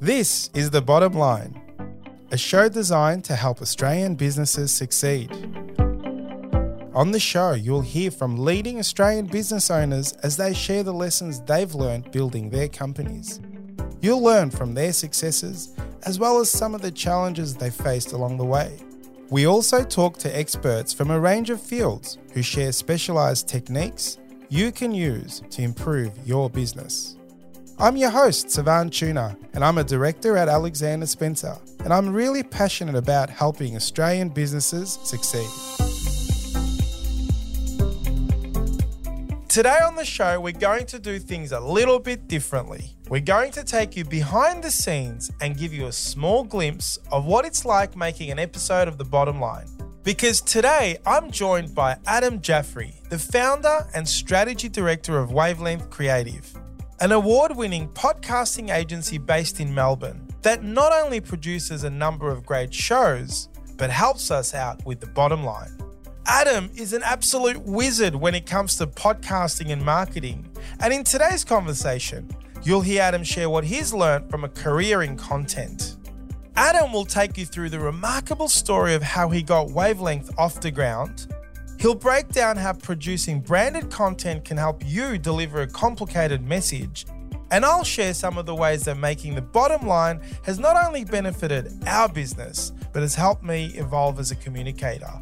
This is The Bottom Line, a show designed to help Australian businesses succeed. On the show, you'll hear from leading Australian business owners as they share the lessons they've learned building their companies. You'll learn from their successes as well as some of the challenges they faced along the way. We also talk to experts from a range of fields who share specialised techniques you can use to improve your business. I'm your host, Savan Tuna, and I'm a director at Alexander Spencer, and I'm really passionate about helping Australian businesses succeed. Today on the show, we're going to do things a little bit differently. We're going to take you behind the scenes and give you a small glimpse of what it's like making an episode of The Bottom Line. Because today I'm joined by Adam Jaffrey, the founder and strategy director of Wavelength Creative, an award winning podcasting agency based in Melbourne that not only produces a number of great shows, but helps us out with the bottom line. Adam is an absolute wizard when it comes to podcasting and marketing. And in today's conversation, you'll hear Adam share what he's learned from a career in content. Adam will take you through the remarkable story of how he got Wavelength off the ground. He'll break down how producing branded content can help you deliver a complicated message. And I'll share some of the ways that making the bottom line has not only benefited our business, but has helped me evolve as a communicator.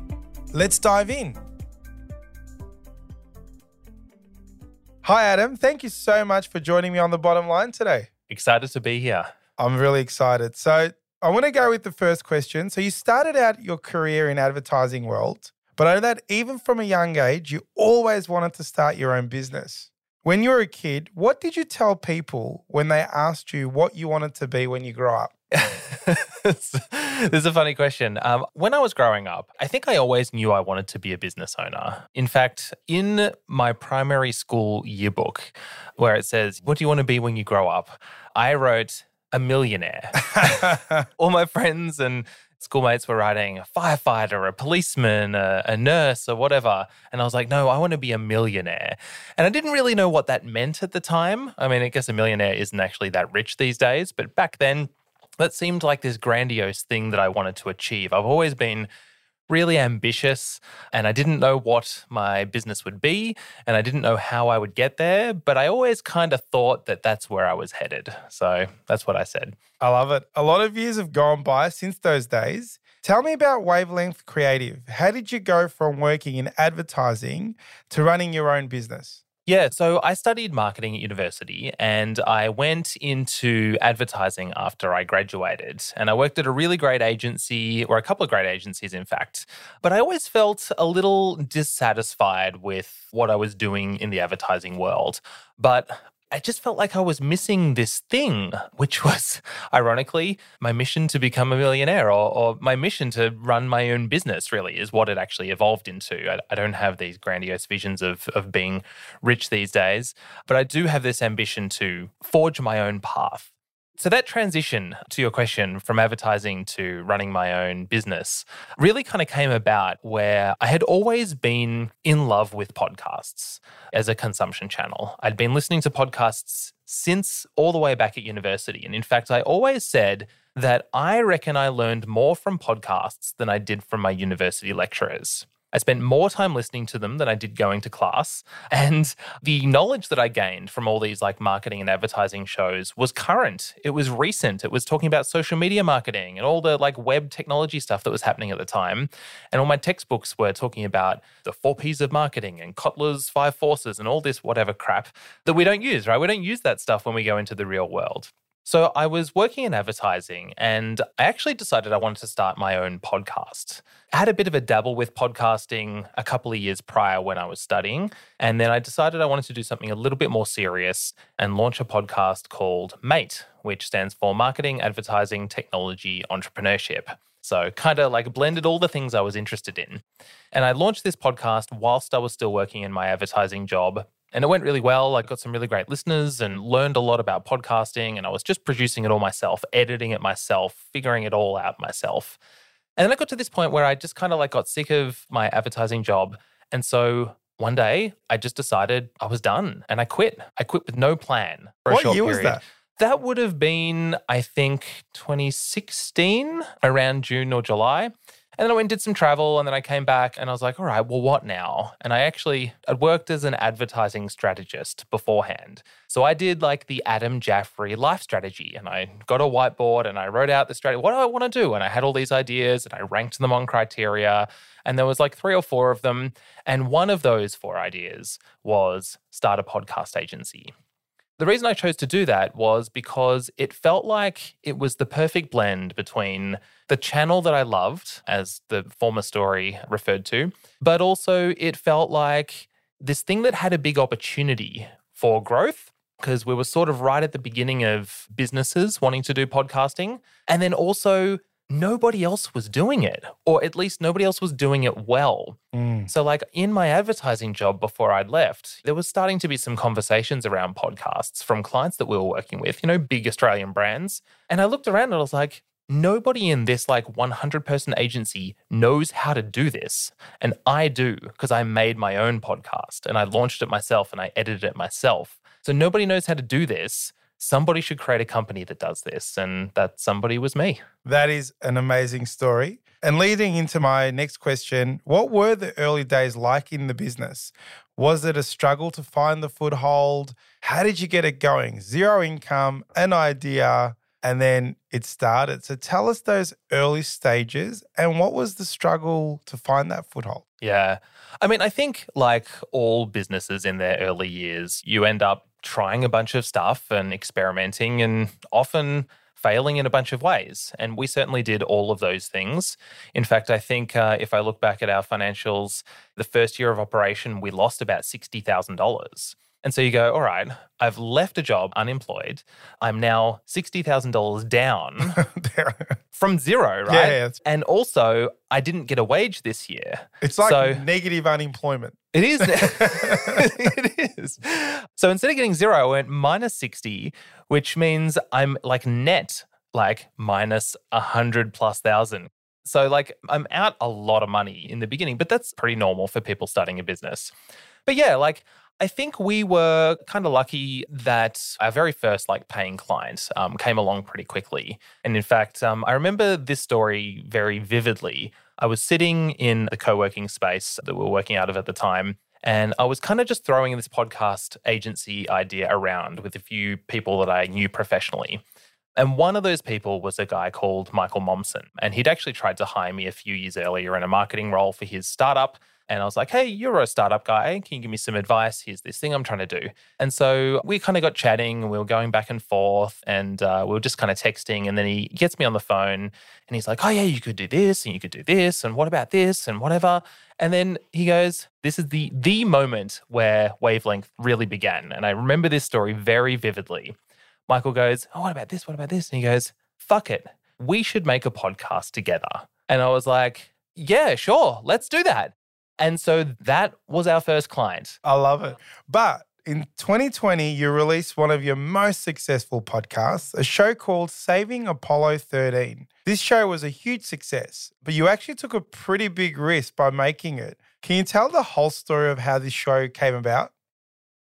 Let's dive in. Hi, Adam. Thank you so much for joining me on the bottom line today. Excited to be here. I'm really excited. So, I want to go with the first question. So, you started out your career in advertising world, but I know that even from a young age, you always wanted to start your own business. When you were a kid, what did you tell people when they asked you what you wanted to be when you grow up? this is a funny question. Um, when I was growing up, I think I always knew I wanted to be a business owner. In fact, in my primary school yearbook, where it says, What do you want to be when you grow up? I wrote, a millionaire. All my friends and schoolmates were writing a firefighter, a policeman, a, a, nurse, or whatever. And I was like, no, I want to be a millionaire. And I didn't really know what that meant at the time. I mean, I guess a millionaire isn't actually that rich these days, but back then, that seemed like this grandiose thing that I wanted to achieve. I've always been really ambitious and I didn't know what my business would be and I didn't know how I would get there, but I always kind of thought that that's where I was headed. So that's what I said. I love it. A lot of years have gone by since those days. Tell me about Wavelength Creative. How did you go from working in advertising to running your own business? Yeah, so I studied marketing at university and I went into advertising after I graduated. And I worked at a really great agency, or a couple of great agencies, in fact. But I always felt a little dissatisfied with what I was doing in the advertising world. But I just felt like I was missing this thing, which was ironically my mission to become a millionaire or, or, my mission to run my own business, really, is what it actually evolved into. I, I, don't have these grandiose visions of, of being rich these days, but I do have this ambition to forge my own path. So, that transition to your question from advertising to running my own business really kind of came about where I had always been in love with podcasts as a consumption channel. I'd been listening to podcasts since all the way back at university. And in fact, I always said that I reckon I learned more from podcasts than I did from my university lecturers. I spent more time listening to them than I did going to class. And the knowledge that I gained from all these like marketing and advertising shows was current. It was recent. It was talking about social media marketing and all the like web technology stuff that was happening at the time. And all my textbooks were talking about the four P's of marketing and Kotler's five forces and all this whatever crap that we don't use, right? We don't use that stuff when we go into the real world. So I was working in advertising and I actually decided I wanted to start my own podcast. I had a bit of a dabble with podcasting a couple of years prior when I was studying. And then I decided I wanted to do something a little bit more serious and launch a podcast called MATE, which stands for Marketing, Advertising, Technology, Entrepreneurship. So, kind of like blended all the things I was interested in. And I launched this podcast whilst I was still working in my advertising job and it went really well. I got some really great listeners and learned a lot about podcasting. And I was just producing it all myself, editing it myself, figuring it all out myself. And then I got to this point where I just kind of like got sick of my advertising job. And so one day I just decided I was done and I quit. I quit with no plan for what a short year period. was that? That would have been, I think, 2016, around June or July. And then I went and did some travel and then I came back and I was like, all right, well, what now? And I actually had worked as an advertising strategist beforehand. So I did like the Adam Jaffrey life strategy and I got a whiteboard and I wrote out the strategy. What do I want to do? And I had all these ideas and I ranked them on criteria. And there was like three or four of them. And one of those four ideas was start a podcast agency. The reason I chose to do that was because it felt like it was the perfect blend between the channel that I loved, as the former story referred to, but also it felt like this thing that had a big opportunity for growth because we were sort of right at the beginning of businesses wanting to do podcasting. And then also nobody else was doing it, or at least nobody else was doing it well. Mm. So, like in my advertising job before I'd left, there was starting to be some conversations around podcasts from clients that we were working with, you know, big Australian brands. And I looked around and I was like, nobody in this like 100 person agency knows how to do this. And I do because I made my own podcast and I launched it myself and I edited it myself. So, nobody knows how to do this somebody should create a company that does this. And that somebody was me. That is an amazing story. And leading into my next question, what were the early days like in the business? Was it a struggle to find the foothold? How did you get it going? Zero income, an idea, and then it started. So tell us those early stages and what was the struggle to find that foothold? Yeah. I mean, I think like all businesses in their early years, you end up trying a bunch of stuff and experimenting and often failing in a bunch of ways. And we certainly did all of those things. In fact, I think uh, if I look back at our financials, the first year of operation, we lost about $60,000. And so you go, all right, I've left a job unemployed. I'm now $60,000 down from zero, right? Yeah, yeah, and also, I didn't get a wage this year. It's like So- negative unemployment. It is. it is. So instead of getting zero, I went minus 60, which means I'm like net, like minus 100 plus thousand. So, like, I'm out a lot of money in the beginning, but that's pretty normal for people starting a business. But yeah, like, I think we were kind of lucky that our very first like paying client um, came along pretty quickly. And in fact, um, I remember this story very vividly. I was sitting in the co working space that we were working out of at the time. And I was kind of just throwing this podcast agency idea around with a few people that I knew professionally. And one of those people was a guy called Michael Momsen. And he'd actually tried to hire me a few years earlier in a marketing role for his startup. And I was like, hey, you're a startup guy. Can you give me some advice? Here's this thing I'm trying to do. And so we kind of got chatting and we were going back and forth and uh, we were just kind of texting. And then he gets me on the phone and he's like, oh, yeah, you could do this and you could do this. And what about this and whatever. And then he goes, this is the the moment where wavelength really began. And I remember this story very vividly. Michael goes, Oh, what about this? What about this? And he goes, Fuck it. We should make a podcast together. And I was like, Yeah, sure. Let's do that. And so that was our first client. I love it. But in 2020, you released one of your most successful podcasts, a show called Saving Apollo 13. This show was a huge success, but you actually took a pretty big risk by making it. Can you tell the whole story of how this show came about?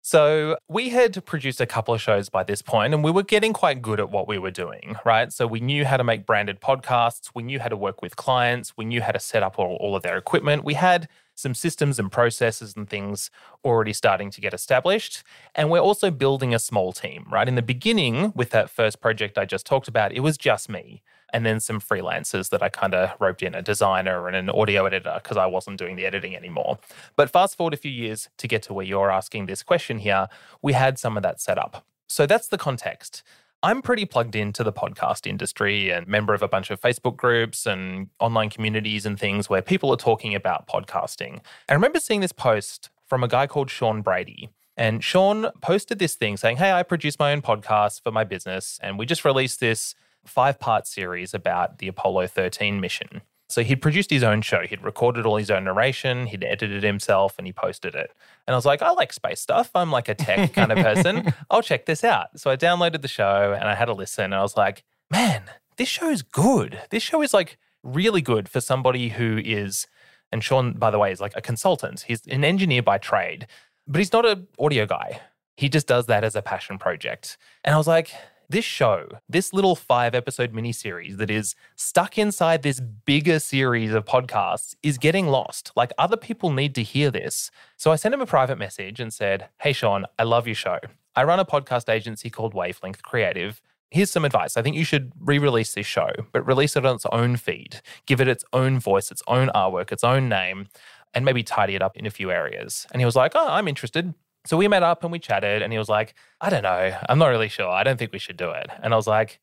So we had produced a couple of shows by this point and we were getting quite good at what we were doing, right? So we knew how to make branded podcasts, we knew how to work with clients, we knew how to set up all, all of their equipment. We had some systems and processes and things already starting to get established. And we're also building a small team, right? In the beginning, with that first project I just talked about, it was just me and then some freelancers that I kind of roped in a designer and an audio editor because I wasn't doing the editing anymore. But fast forward a few years to get to where you're asking this question here, we had some of that set up. So that's the context. I'm pretty plugged into the podcast industry and member of a bunch of Facebook groups and online communities and things where people are talking about podcasting. I remember seeing this post from a guy called Sean Brady. And Sean posted this thing saying, Hey, I produce my own podcast for my business, and we just released this five part series about the Apollo 13 mission. So he'd produced his own show. He'd recorded all his own narration, he'd edited himself, and he posted it. And I was like, I like space stuff. I'm like a tech kind of person. I'll check this out. So I downloaded the show and I had a listen. And I was like, man, this show is good. This show is like really good for somebody who is, and Sean, by the way, is like a consultant. He's an engineer by trade, but he's not an audio guy. He just does that as a passion project. And I was like, this show, this little five episode miniseries that is stuck inside this bigger series of podcasts, is getting lost. Like other people need to hear this. So I sent him a private message and said, Hey, Sean, I love your show. I run a podcast agency called Wavelength Creative. Here's some advice. I think you should re release this show, but release it on its own feed. Give it its own voice, its own artwork, its own name, and maybe tidy it up in a few areas. And he was like, Oh, I'm interested. So we met up and we chatted, and he was like, I don't know. I'm not really sure. I don't think we should do it. And I was like,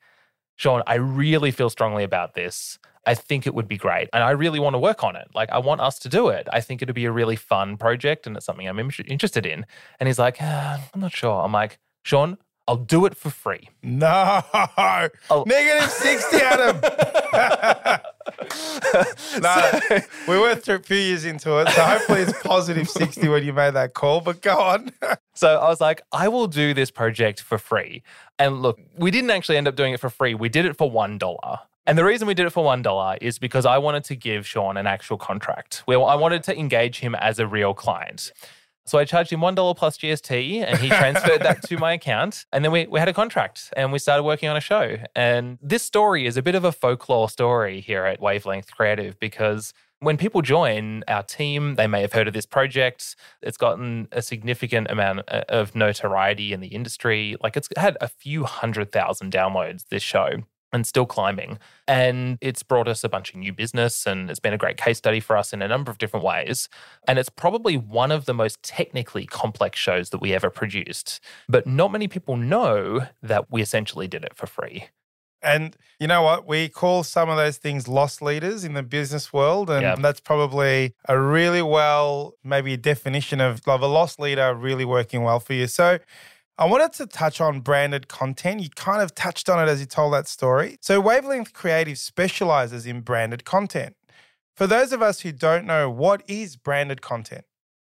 Sean, I really feel strongly about this. I think it would be great. And I really want to work on it. Like, I want us to do it. I think it'd be a really fun project and it's something I'm interested in. And he's like, uh, I'm not sure. I'm like, Sean, I'll do it for free. No. Oh. Negative 60, Adam. no, we went through a few years into it. So hopefully it's positive 60 when you made that call, but go on. so I was like, I will do this project for free. And look, we didn't actually end up doing it for free. We did it for $1. And the reason we did it for $1 is because I wanted to give Sean an actual contract. where I wanted to engage him as a real client. So I charged him $1 plus GST and he transferred that to my account. And then we, we had a contract and we started working on a show. And this story is a bit of a folklore story here at Wavelength Creative because when people join our team, they may have heard of this project. It's gotten a significant amount uh, of notoriety in the industry. Like it's had a few hundred thousand downloads, this show and still climbing. And it's brought us a bunch of new business and it's been a great case study for us in a number of different ways. And it's probably one of the most technically complex shows that we ever produced. But not many people know that we essentially did it for free. And you know what? We call some of those things loss leaders in the business world. And that's probably a really well, maybe a definition of, of a loss leader really working well for you. So, I wanted to touch on branded content. You kind of touched on it as you told that story. So, Wavelength Creative specializes in branded content. For those of us who don't know, what is branded content?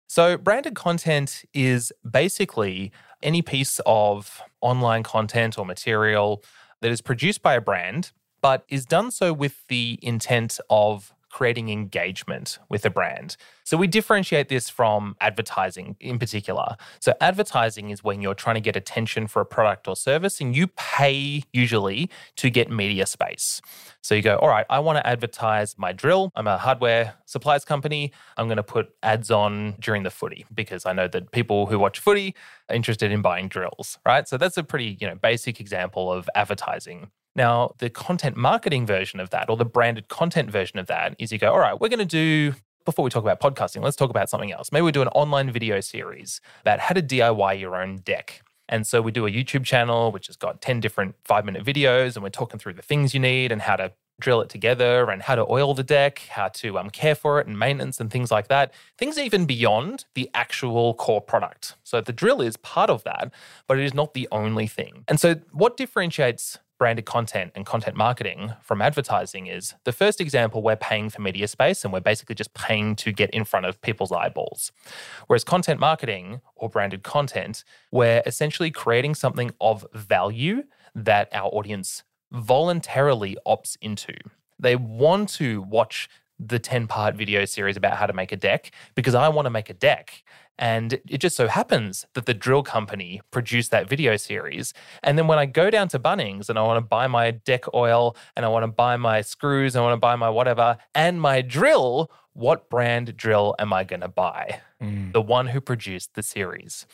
So, branded content is basically any piece of online content or material that is produced by a brand, but is done so with the intent of creating engagement with a brand. So we differentiate this from advertising in particular. So advertising is when you're trying to get attention for a product or service and you pay usually to get media space. So you go, all right, I want to advertise my drill. I'm a hardware supplies company. I'm going to put ads on during the footy because I know that people who watch footy are interested in buying drills, right? So that's a pretty, you know, basic example of advertising. Now, the content marketing version of that or the branded content version of that is you go, all right, we're going to do, before we talk about podcasting, let's talk about something else. Maybe we do an online video series about how to DIY your own deck. And so we do a YouTube channel, which has got 10 different five minute videos, and we're talking through the things you need and how to drill it together and how to oil the deck, how to um, care for it and maintenance and things like that. Things even beyond the actual core product. So the drill is part of that, but it is not the only thing. And so what differentiates branded content and content marketing from advertising is the first example, we're paying for media space and we're basically just paying to get in front of people's eyeballs. Whereas content marketing or branded content, we're essentially creating something of value that our audience voluntarily opts into. They want to watch the 10 part video series about how to make a deck because I want to make a deck. And it just so happens that the drill company produced that video series. And then when I go down to Bunnings and I want to buy my deck oil and I want to buy my screws, I want to buy my whatever and my drill, what brand drill am I going to buy? Mm. The one who produced the series.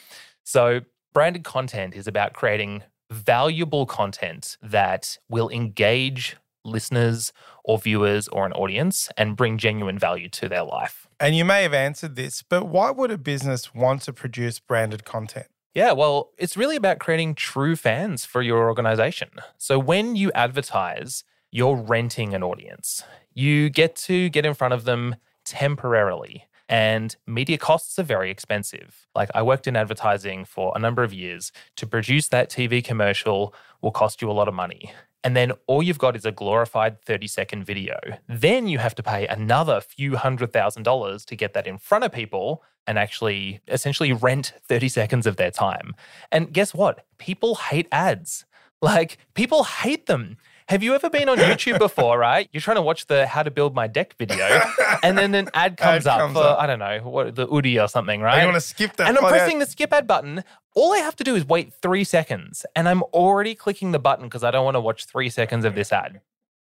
So, branded content is about creating valuable content that will engage listeners or viewers or an audience and bring genuine value to their life. And you may have answered this, but why would a business want to produce branded content? Yeah, well, it's really about creating true fans for your organization. So when you advertise, you're renting an audience. You get to get in front of them temporarily. And media costs are very expensive. Like I worked in advertising for a number of years. To produce that TV commercial will cost you a lot of money and then all you've got is a glorified 30 second video. Then you have to pay another few hundred thousand dollars to get that in front of people and actually essentially rent 30 seconds of their time. And guess what? People hate ads. Like, people hate them. Have you ever been on YouTube before, right? You're trying to watch the how to build my deck video, and then an ad comes Ad up comes for, up. I don't know, what the Udi or something, oh, right? You want to skip that? and I'm pressing the skip ad button. All I have to do is wait three seconds, and I'm already clicking the button because I don't want to watch three seconds of this ad.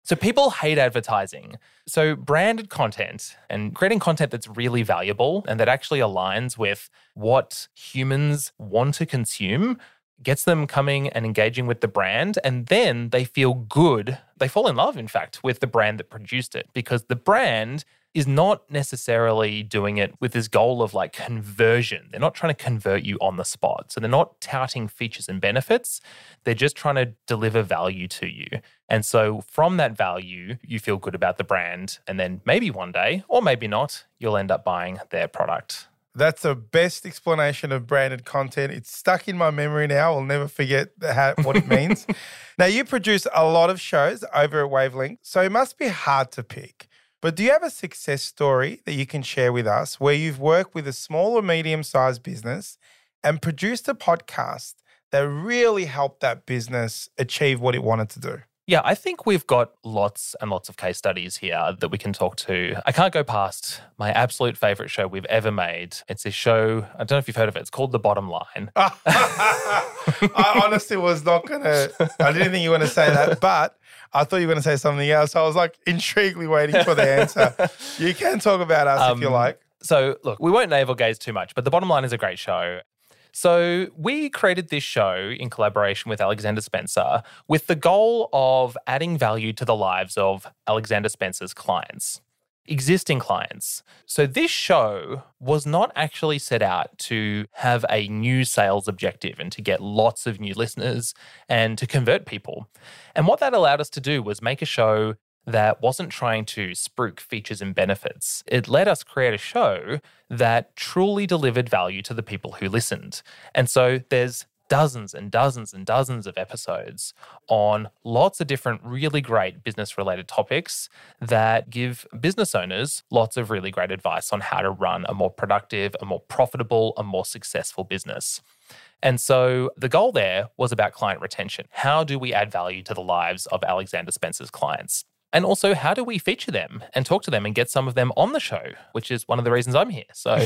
So people hate advertising. So branded content and creating content that's really valuable and that actually aligns with what humans want to consume gets them coming and engaging with the brand and then they feel good. They fall in love in fact with the brand that produced it because the brand is not necessarily doing it with this goal of like conversion. They're not trying to convert you on the spot. So they're not touting features and benefits. They're just trying to deliver value to you. And so from that value, you feel good about the brand. And then maybe one day, or maybe not, you'll end up buying their product. That's the best explanation of branded content. It's stuck in my memory now. I'll never forget how, what it means. now, you produce a lot of shows over at Wavelength, so it must be hard to pick. But do you have a success story that you can share with us where you've worked with a small or medium sized business and produced a podcast that really helped that business achieve what it wanted to do? Yeah, I think we've got lots and lots of case studies here that we can talk to. I can't go past my absolute favorite show we've ever made. It's a show, I don't know if you've heard of it, it's called The Bottom Line. I honestly was not gonna. I didn't think you were gonna say that, but I thought you were gonna say something else. I was like intriguedly waiting for the answer. You can talk about us if you Um, like. So, look, we won't navel gaze too much, but The Bottom Line is a great show. So, we created this show in collaboration with Alexander Spencer with the goal of adding value to the lives of Alexander Spencer's clients, existing clients. So, this show was not actually set out to have a new sales objective and to get lots of new listeners and to convert people. And what that allowed us to do was make a show that wasn't trying to spruik features and benefits. It let us create a show that truly delivered value to the people who listened. And so there's dozens and dozens and dozens of episodes on lots of different really great business related topics that give business owners lots of really great advice on how to run a more productive, a more profitable, a more successful business. And so the goal there was about client retention. How do we add value to the lives of Alexander Spencer's clients? And also, how do we feature them and talk to them and get some of them on the show, which is one of the reasons I'm here. So,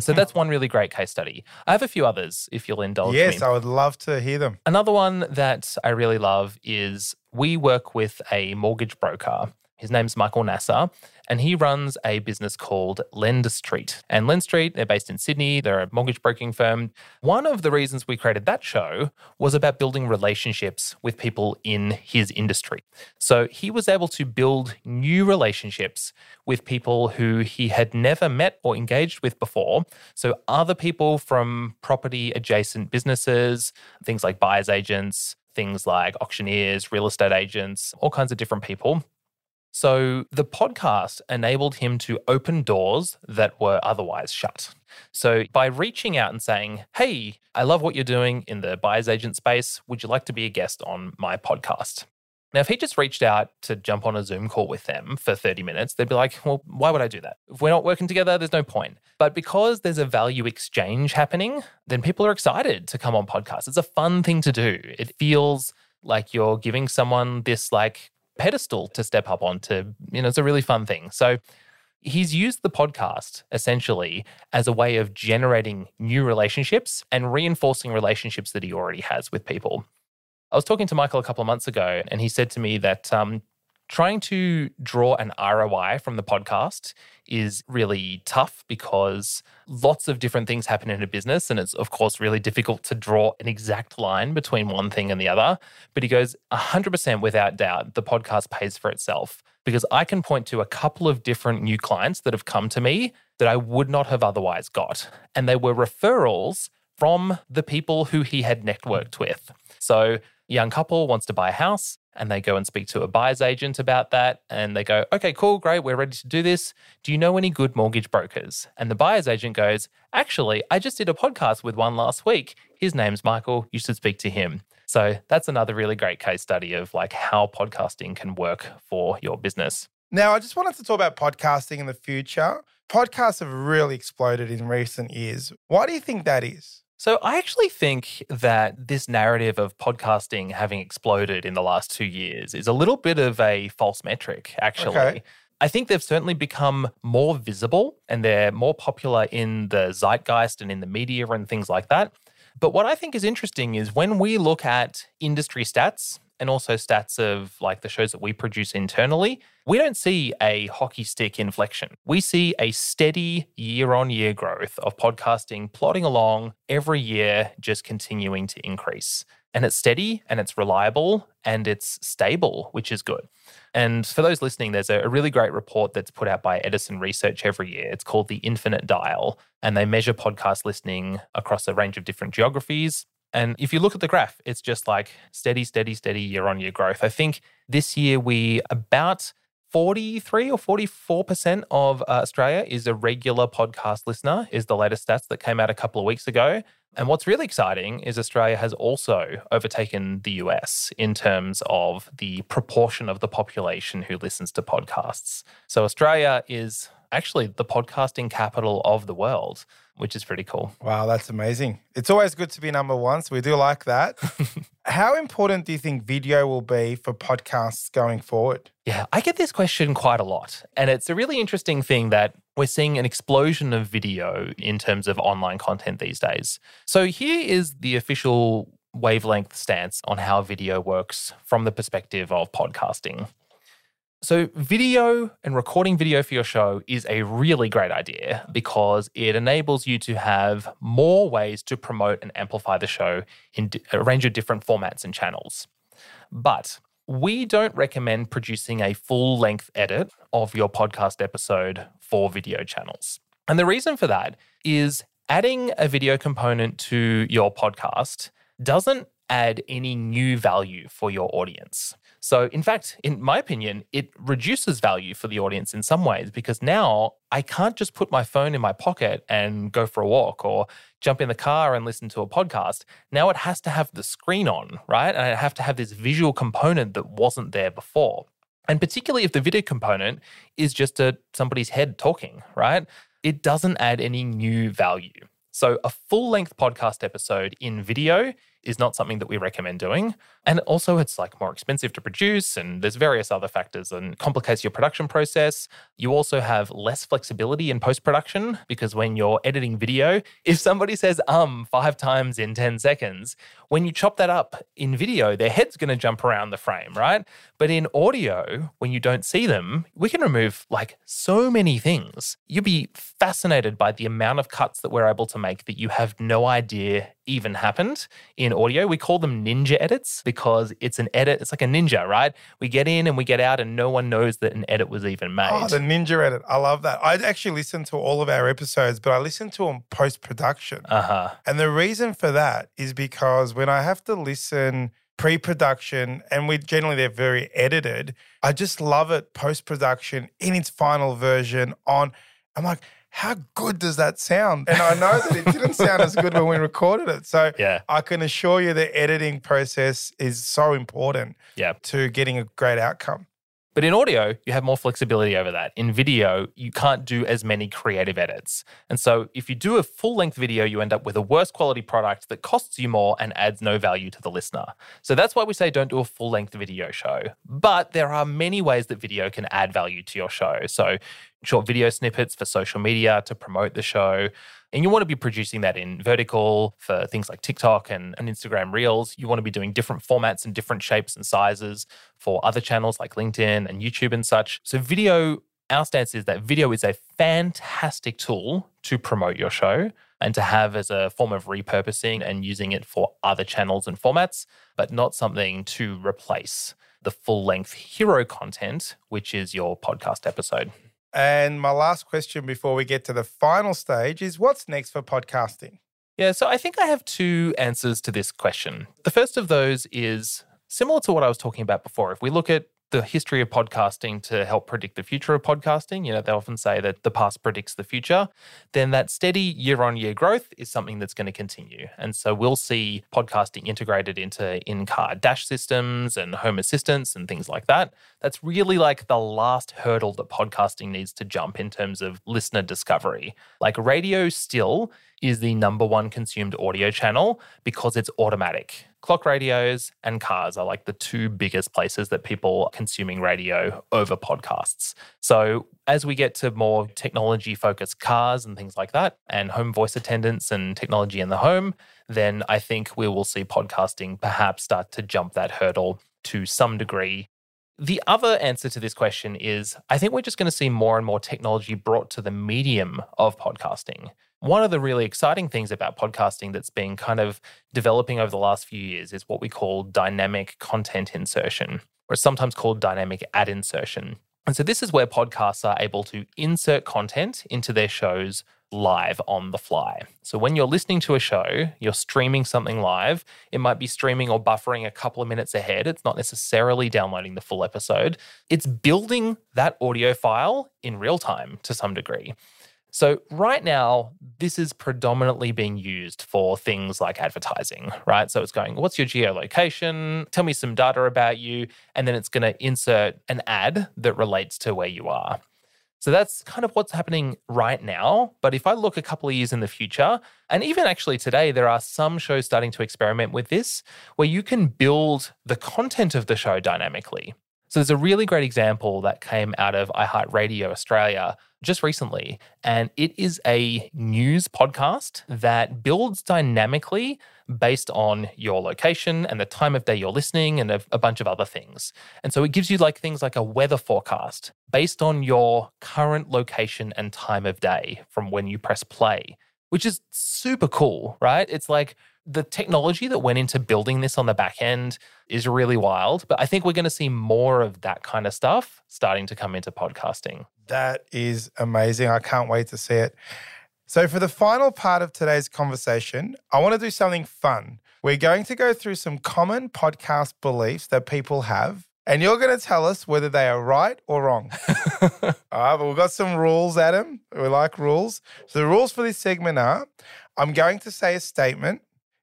so that's one really great case study. I have a few others if you'll indulge Yes, me. I would love to hear them. Another one that I really love is we work with a mortgage broker. His name's Michael Nasser, and he runs a business called Lend Street. And Lend Street, they're based in Sydney, they're a mortgage broking firm. One of the reasons we created that show was about building relationships with people in his industry. So he was able to build new relationships with people who he had never met or engaged with before. So other people from property adjacent businesses, things like buyer's agents, things like auctioneers, real estate agents, all kinds of different people. So the podcast enabled him to open doors that were otherwise shut. So by reaching out and saying, Hey, I love what you're doing in the buyer's agent space. Would you like to be a guest on my podcast? Now, if he just reached out to jump on a Zoom call with them for 30 minutes, they'd be like, well, why would I do that? If we're not working together, there's no point. But because there's a value exchange happening, then people are excited to come on podcasts. It's a fun thing to do. It feels like you're giving someone this like pedestal to step up onto. You know, it's a really fun thing. So he's used the podcast essentially as a way of generating new relationships and reinforcing relationships that he already has with people. I was talking to Michael a couple of months ago, and he said to me that um, trying to draw an ROI from the podcast is really tough because lots of different things happen in a business. And it's, of course, really difficult to draw an exact line between one thing and the other. But he goes, 100% without doubt, the podcast pays for itself because I can point to a couple of different new clients that have come to me that I would not have otherwise got. And they were referrals from the people who he had networked with. So, young couple wants to buy a house and they go and speak to a buyer's agent about that. And they go, okay, cool, great, we're ready to do this. Do you know any good mortgage brokers? And the buyer's agent goes, actually, I just did a podcast with one last week. His name's Michael. You should speak to him. So that's another really great case study of like how podcasting can work for your business. Now, I just wanted to talk about podcasting in the future. Podcasts have really exploded in recent years. Why do you think that is? So, I actually think that this narrative of podcasting having exploded in the last two years is a little bit of a false metric, actually. Okay. I think they've certainly become more visible and they're more popular in the zeitgeist and in the media and things like that. But what I think is interesting is when we look at industry stats and also stats of like the shows that we produce internally, we don't see a hockey stick inflection. We see a steady year on year growth of podcasting plodding along every year, just continuing to increase. And it's steady and it's reliable and it's stable, which is good. And for those listening, there's a really great report that's put out by Edison Research every year. It's called The Infinite Dial, and they measure podcast listening across a range of different geographies. And if you look at the graph, it's just like steady, steady, steady year on year growth. I think this year we about 43 or 44% of uh, Australia is a regular podcast listener, is the latest stats that came out a couple of weeks ago. And what's really exciting is Australia has also overtaken the US in terms of the proportion of the population who listens to podcasts. So Australia is actually the podcasting capital of the world which is pretty cool. Wow, that's amazing. It's always good to be number one. So we do like that. How important do you think video will be for podcasts going forward? Yeah, I get this question quite a lot. And it's a really interesting thing that we're seeing an explosion of video in terms of online content these days. So here is the official wavelength stance on how video works from the perspective of podcasting. So, video and recording video for your show is a really great idea because it enables you to have more ways to promote and amplify the show in a range of different formats and channels. But we don't recommend producing a full length edit of your podcast episode for video channels. And the reason for that is adding a video component to your podcast doesn't add any new value for your audience. So, in fact, in my opinion, it reduces value for the audience in some ways because now I can't just put my phone in my pocket and go for a walk or jump in the car and listen to a podcast. Now it has to have the screen on, right? And I have to have this visual component that wasn't there before. And particularly if the video component is just a somebody's head talking, right? It doesn't add any new value. So, a full length podcast episode in video is not something that we recommend doing. And also, it's like more expensive to produce, and there's various other factors and complicates your production process. You also have less flexibility in post production because when you're editing video, if somebody says um five times in 10 seconds, when you chop that up in video, their head's going to jump around the frame, right? But in audio, when you don't see them, we can remove like so many things. You'd be fascinated by the amount of cuts that we're able to make that you have no idea even happened in audio. We call them ninja edits because it's an edit. It's like a ninja, right? We get in and we get out, and no one knows that an edit was even made. Oh, the ninja edit. I love that. I actually listen to all of our episodes, but I listen to them post production. Uh huh. And the reason for that is because when I have to listen pre production, and we generally they're very edited, I just love it post production in its final version on. I'm like, how good does that sound? And I know that it didn't sound as good when we recorded it. So yeah. I can assure you the editing process is so important yeah. to getting a great outcome. But in audio, you have more flexibility over that. In video, you can't do as many creative edits. And so if you do a full length video, you end up with a worse quality product that costs you more and adds no value to the listener. So that's why we say don't do a full length video show. But there are many ways that video can add value to your show. So short video snippets for social media to promote the show. And you want to be producing that in vertical for things like TikTok and, and, Instagram Reels. You want to be doing different formats and different shapes and sizes for other channels like LinkedIn and YouTube and such. So, video, our stance is that video is a fantastic tool to promote your show and to have as a form of repurposing and using it for other channels and formats, but not something to replace the full length hero content, which is your podcast episode. And my last question before we get to the final stage is what's next for podcasting? Yeah, so I think I have two answers to this question. The first of those is similar to what I was talking about before. If we look at the history of podcasting to help predict the future of podcasting, you know, they often say that the past predicts the future, then that steady year on year growth is something that's going to continue. And so we'll see podcasting integrated into in car dash systems and home assistants and things like that. That's really like the last hurdle that podcasting needs to jump in terms of listener discovery. Like radio still is the number one consumed audio channel because it's automatic. Clock radios and cars are like the two biggest places that people are consuming radio over podcasts. So, as we get to more technology focused cars and things like that, and home voice attendants and technology in the home, then I think we will see podcasting perhaps start to jump that hurdle to some degree the other answer to this question is I think we're just going to see more and more technology brought to the medium of podcasting. One of the really exciting things about podcasting that's been kind of developing over the last few years is what we call dynamic content insertion, or sometimes called dynamic ad insertion. And so this is where podcasts are able to insert content into their shows live on the fly. So when you're listening to a show, you're streaming something live. It might be streaming or buffering a couple of minutes ahead. It's not necessarily downloading the full episode. It's building that audio file in real time to some degree. So, right now, this is predominantly being used for things like advertising, right? So, it's going, what's your geolocation? Tell me some data about you. And then it's going to insert an ad that relates to where you are. So, that's kind of what's happening right now. But if I look a couple of years in the future, and even actually today, there are some shows starting to experiment with this where you can build the content of the show dynamically. So, there's a really great example that came out of iHeartRadio Australia just recently, and it is a news podcast that builds dynamically based on your location and the time of day you're listening and a, a, bunch of other things. And so it gives you like things like a weather forecast based on your current location and time of day from when you press play, which is super cool, right? It's like the technology that went into building this on the back end is really wild. But I think we're going to see more of that kind of stuff starting to come into podcasting. That is amazing. I can't wait to see it. So, for the final part of today's conversation, I want to do something fun. We're going to go through some common podcast beliefs that people have, and you're going to tell us whether they are right or wrong. All right, but we've got some rules, Adam. We like rules. So, the rules for this segment are I'm going to say a statement.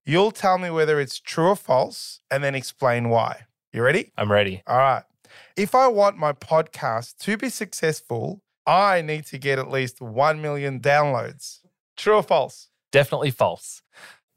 You'll tell me whether it's true or false and then explain why. You ready? I'm ready. All right. If I want my podcast to be successful, I need to get at least 1 million downloads. True or false? Definitely false.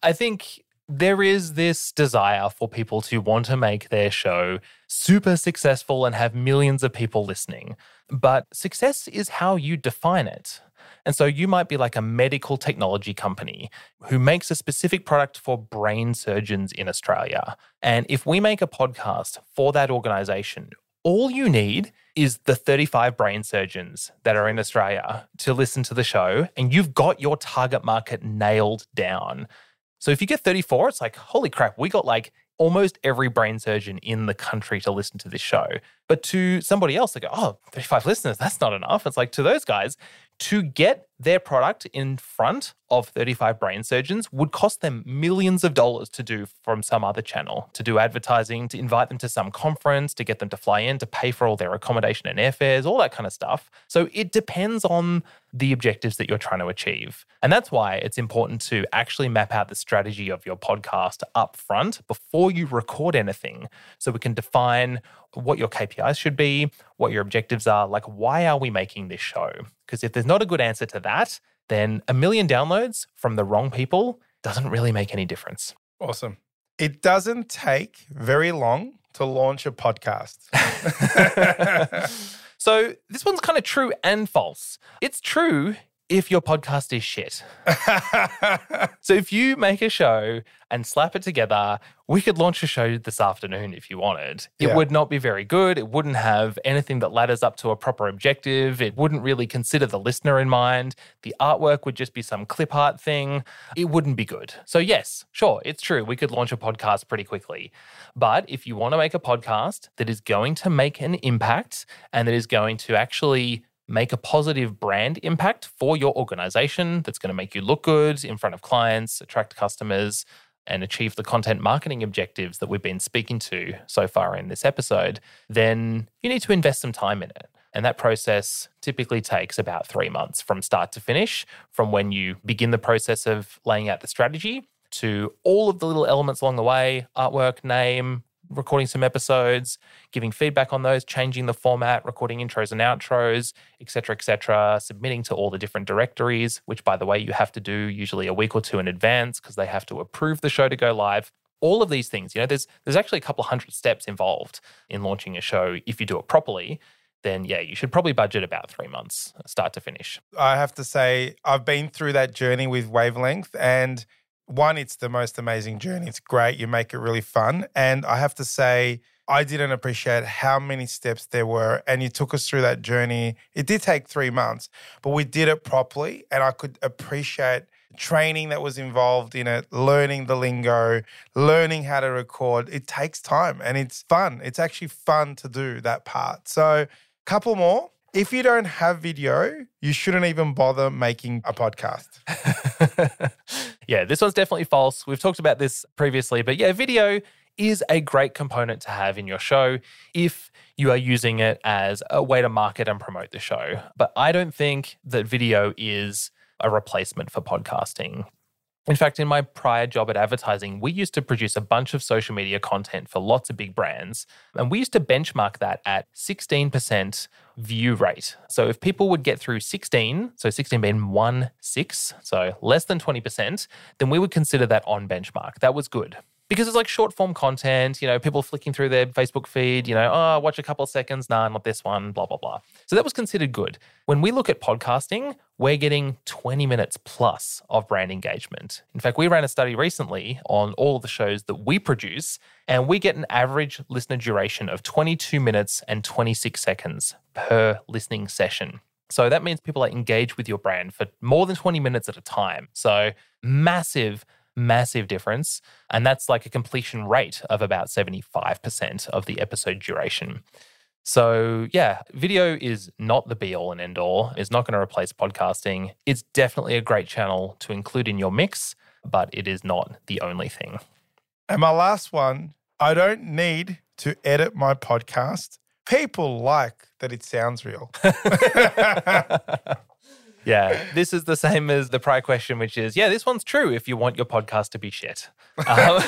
I think there is this desire for people to want to make their show super successful and have millions of people listening. But success is how you define it. And so you might be like a medical technology company who makes a specific product for brain surgeons in Australia. And if we make a podcast for that organization, all you need is the 35 brain surgeons that are in Australia to listen to the show, and you've got your target market nailed down. So if you get 34, it's like, holy crap, we got like almost every brain surgeon in the country to listen to this show. But to somebody else, they go, oh, 35 listeners, that's not enough. It's like to those guys, to get their product in front of 35 brain surgeons would cost them millions of dollars to do from some other channel, to do advertising, to invite them to some conference, to get them to fly in, to pay for all their accommodation and airfares, all that kind of stuff. So it depends on the objectives that you're trying to achieve. And that's why it's important to actually map out the strategy of your podcast up front before you record anything so we can define what your KPIs should be, what your objectives are, like why are we making this show? Because if there's not a good answer to that, then a million downloads from the wrong people doesn't really make any difference. Awesome. It doesn't take very long to launch a podcast. so this one's kind of true and false. It's true if your podcast is shit. so if you make a show and slap it together, we could launch a show this afternoon if you wanted. It yeah. would not be very good. It wouldn't have anything that ladders up to a proper objective. It wouldn't really consider the listener in mind. The artwork would just be some clip art thing. It wouldn't be good. So, yes, sure, it's true. We could launch a podcast pretty quickly. But if you want to make a podcast that is going to make an impact and that is going to actually make a positive brand impact for your organization that's going to make you look good in front of clients, attract customers, and achieve the content marketing objectives that we've been speaking to so far in this episode, then you need to invest some time in it. And that process typically takes about three months from start to finish, from when you begin the process of laying out the strategy to all of the little elements along the way artwork, name, recording some episodes, giving feedback on those, changing the format, recording intros and outros, etc., etc., submitting to all the different directories, which by the way you have to do usually a week or two in advance because they have to approve the show to go live. All of these things, you know, there's there's actually a couple hundred steps involved in launching a show if you do it properly. Then yeah, you should probably budget about three months, start to finish. I have to say, I've been through that journey with Wavelength and one, it's the most amazing journey. It's great. You make it really fun. And I have to say, I didn't appreciate how many steps there were. And you took us through that journey. It did take three months, but we did it properly. And I could appreciate training that was involved in it, learning the lingo, learning how to record. It takes time and it's fun. It's actually fun to do that part. So, couple more. If you don't have video, you shouldn't even bother making a podcast. yeah, this one's definitely false. We've talked about this previously, but yeah, video is a great component to have in your show if you are using it as a way to market and promote the show. But I don't think that video is a replacement for podcasting. In fact, in my prior job at advertising, we used to produce a bunch of social media content for lots of big brands. And we used to benchmark that at 16% view rate. So if people would get through 16, so 16 being 1 6, so less than 20%, then we would consider that on benchmark. That was good because it's like short form content, you know, people flicking through their Facebook feed, you know, oh, watch a couple of seconds, nah, not this one, blah, blah, blah. So that was considered good. When we look at podcasting, we're getting 20 minutes plus of brand engagement. In fact, we ran a study recently on all the shows that we produce, and we get an average listener duration of 22 minutes and 26 seconds per listening session. So that means people are engaged with your brand for more than 20 minutes at a time. So massive massive difference. And that's like a completion rate of about 75% of the episode duration. So, yeah, video is not the be all and end all. It's not going to replace podcasting. It's definitely a great channel to include in your mix, but it is not the only thing. And my last one I don't need to edit my podcast. People like that it sounds real. Yeah, this is the same as the prior question, which is, yeah, this one's true if you want your podcast to be shit. Um,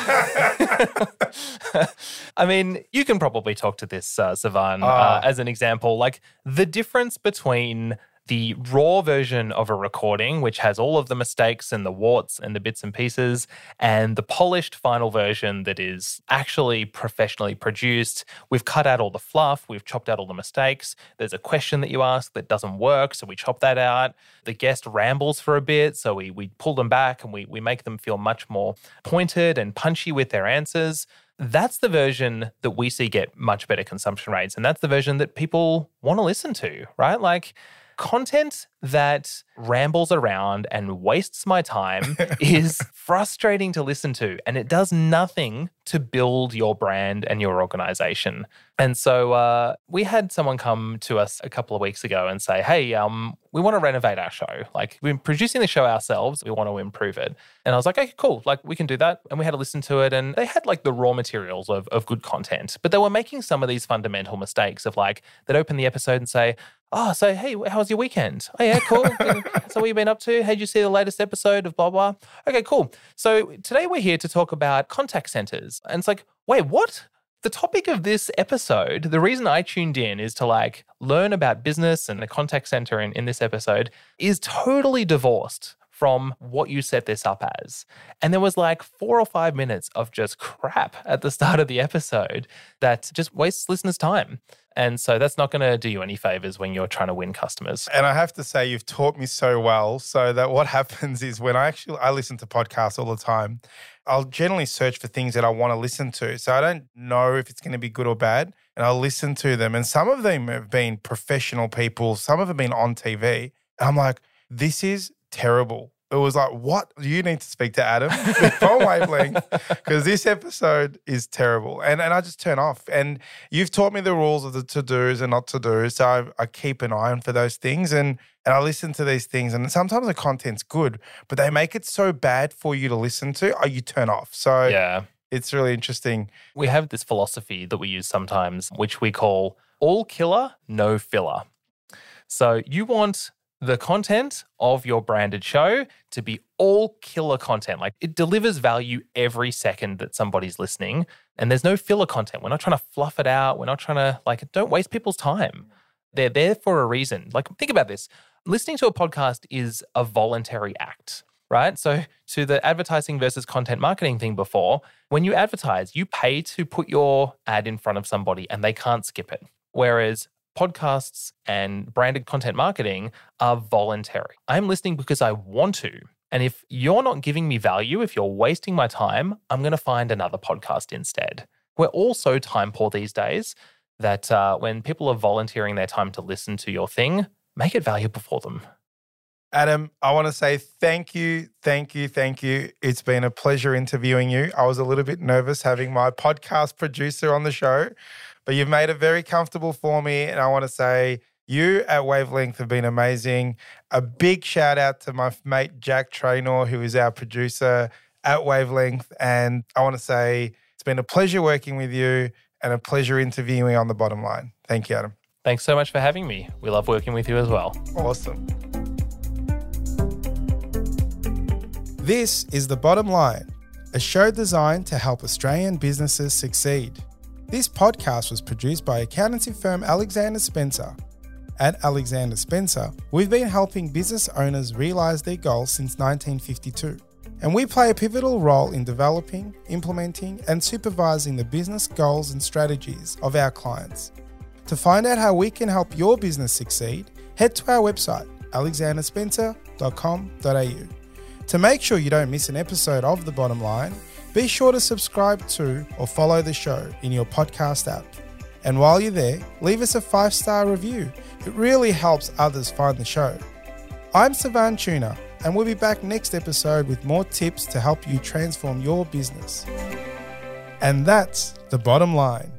I mean, you can probably talk to this, uh, Savan, uh, uh, as an example. Like the difference between the raw version of a recording, which has all of the mistakes and the warts and the bits and pieces, and the polished final version that is actually professionally produced. We've cut out all the fluff, we've chopped out all the mistakes. There's a question that you ask that doesn't work, so we chop that out. The guest rambles for a bit, so we, we pull them back and we, we make them feel much more pointed and punchy with their answers. That's the version that we see get much better consumption rates. And that's the version that people want to listen to, right? Like, content that rambles around and wastes my time is frustrating to listen to and it does nothing to build your brand and your organization. And so uh, we had someone come to us a couple of weeks ago and say, Hey, um, we want to renovate our show. Like, we're producing the show ourselves, we want to improve it. And I was like, Okay, cool. Like, we can do that. And we had to listen to it. And they had like the raw materials of, of good content, but they were making some of these fundamental mistakes of like, they'd open the episode and say, Oh, so hey, how was your weekend? Oh, yeah, cool. so what you been up to? Hey, did you see the latest episode of blah blah? Okay, cool. So today we're here to talk about contact centers. And it's like, wait, what? The topic of this episode, the reason I tuned in is to like learn about business and the contact center in, in this episode is totally divorced from what you set this up as. And there was like four or five minutes of just crap at the start of the episode that just wastes listeners' time. And so that's not going to do you any favors when you're trying to win customers. And I have to say, you've taught me so well. So that what happens is when I actually I listen to podcasts all the time, I'll generally search for things that I want to listen to. So I don't know if it's going to be good or bad, and I'll listen to them. And some of them have been professional people. Some of them have been on TV. And I'm like, this is terrible. it was like, what? You need to speak to Adam from Wavelength because this episode is terrible. And and I just turn off. And you've taught me the rules of the to dos and not to dos. So I, I keep an eye on for those things. And and I listen to these things. And sometimes the content's good, but they make it so bad for you to listen to, oh, you turn off. So Yeah. it's really interesting. We have this philosophy that we use sometimes, which we call all killer, no filler. So you want the content of your branded show to be all killer content. Like it delivers value every second that somebody's listening. And there's no filler content. We're not trying to fluff it out. We're not trying to, like, don't waste people's time. They're there for a reason. Like, think about this listening to a podcast is a voluntary act, right? So, to the advertising versus content marketing thing before, when you advertise, you pay to put your ad in front of somebody and they can't skip it. Whereas podcasts and branded content marketing are voluntary. I'm listening because I want to. And if you're not giving me value, if you're wasting my time, I'm going to find another podcast instead. We're all so time poor these days that uh, when people are volunteering their time to listen to your thing, make it valuable for them. Adam, I want to say thank you, thank you, thank you. It's been a pleasure interviewing you. I was a little bit nervous having my podcast producer on the show, but you've made it very comfortable for me. And I want to say you at Wavelength have been amazing. A big shout out to my mate Jack Traynor, who is our producer at Wavelength. And I want to say it's been a pleasure working with you and a pleasure interviewing on the bottom line. Thank you, Adam. Thanks so much for having me. We love working with you as well. Awesome. This is The Bottom Line, a show designed to help Australian businesses succeed. This podcast was produced by accountancy firm Alexander Spencer. At Alexander Spencer, we've been helping business owners realize their goals since 1952. And we play a pivotal role in developing, implementing, and supervising the business goals and strategies of our clients. To find out how we can help your business succeed, head to our website, alexanderspencer.com.au. To make sure you don't miss an episode of The Bottom Line, be sure to subscribe to or follow the show in your podcast app. And while you're there, leave us a five star review. It really helps others find the show. I'm Savan Tuna, and we'll be back next episode with more tips to help you transform your business. And that's the bottom line.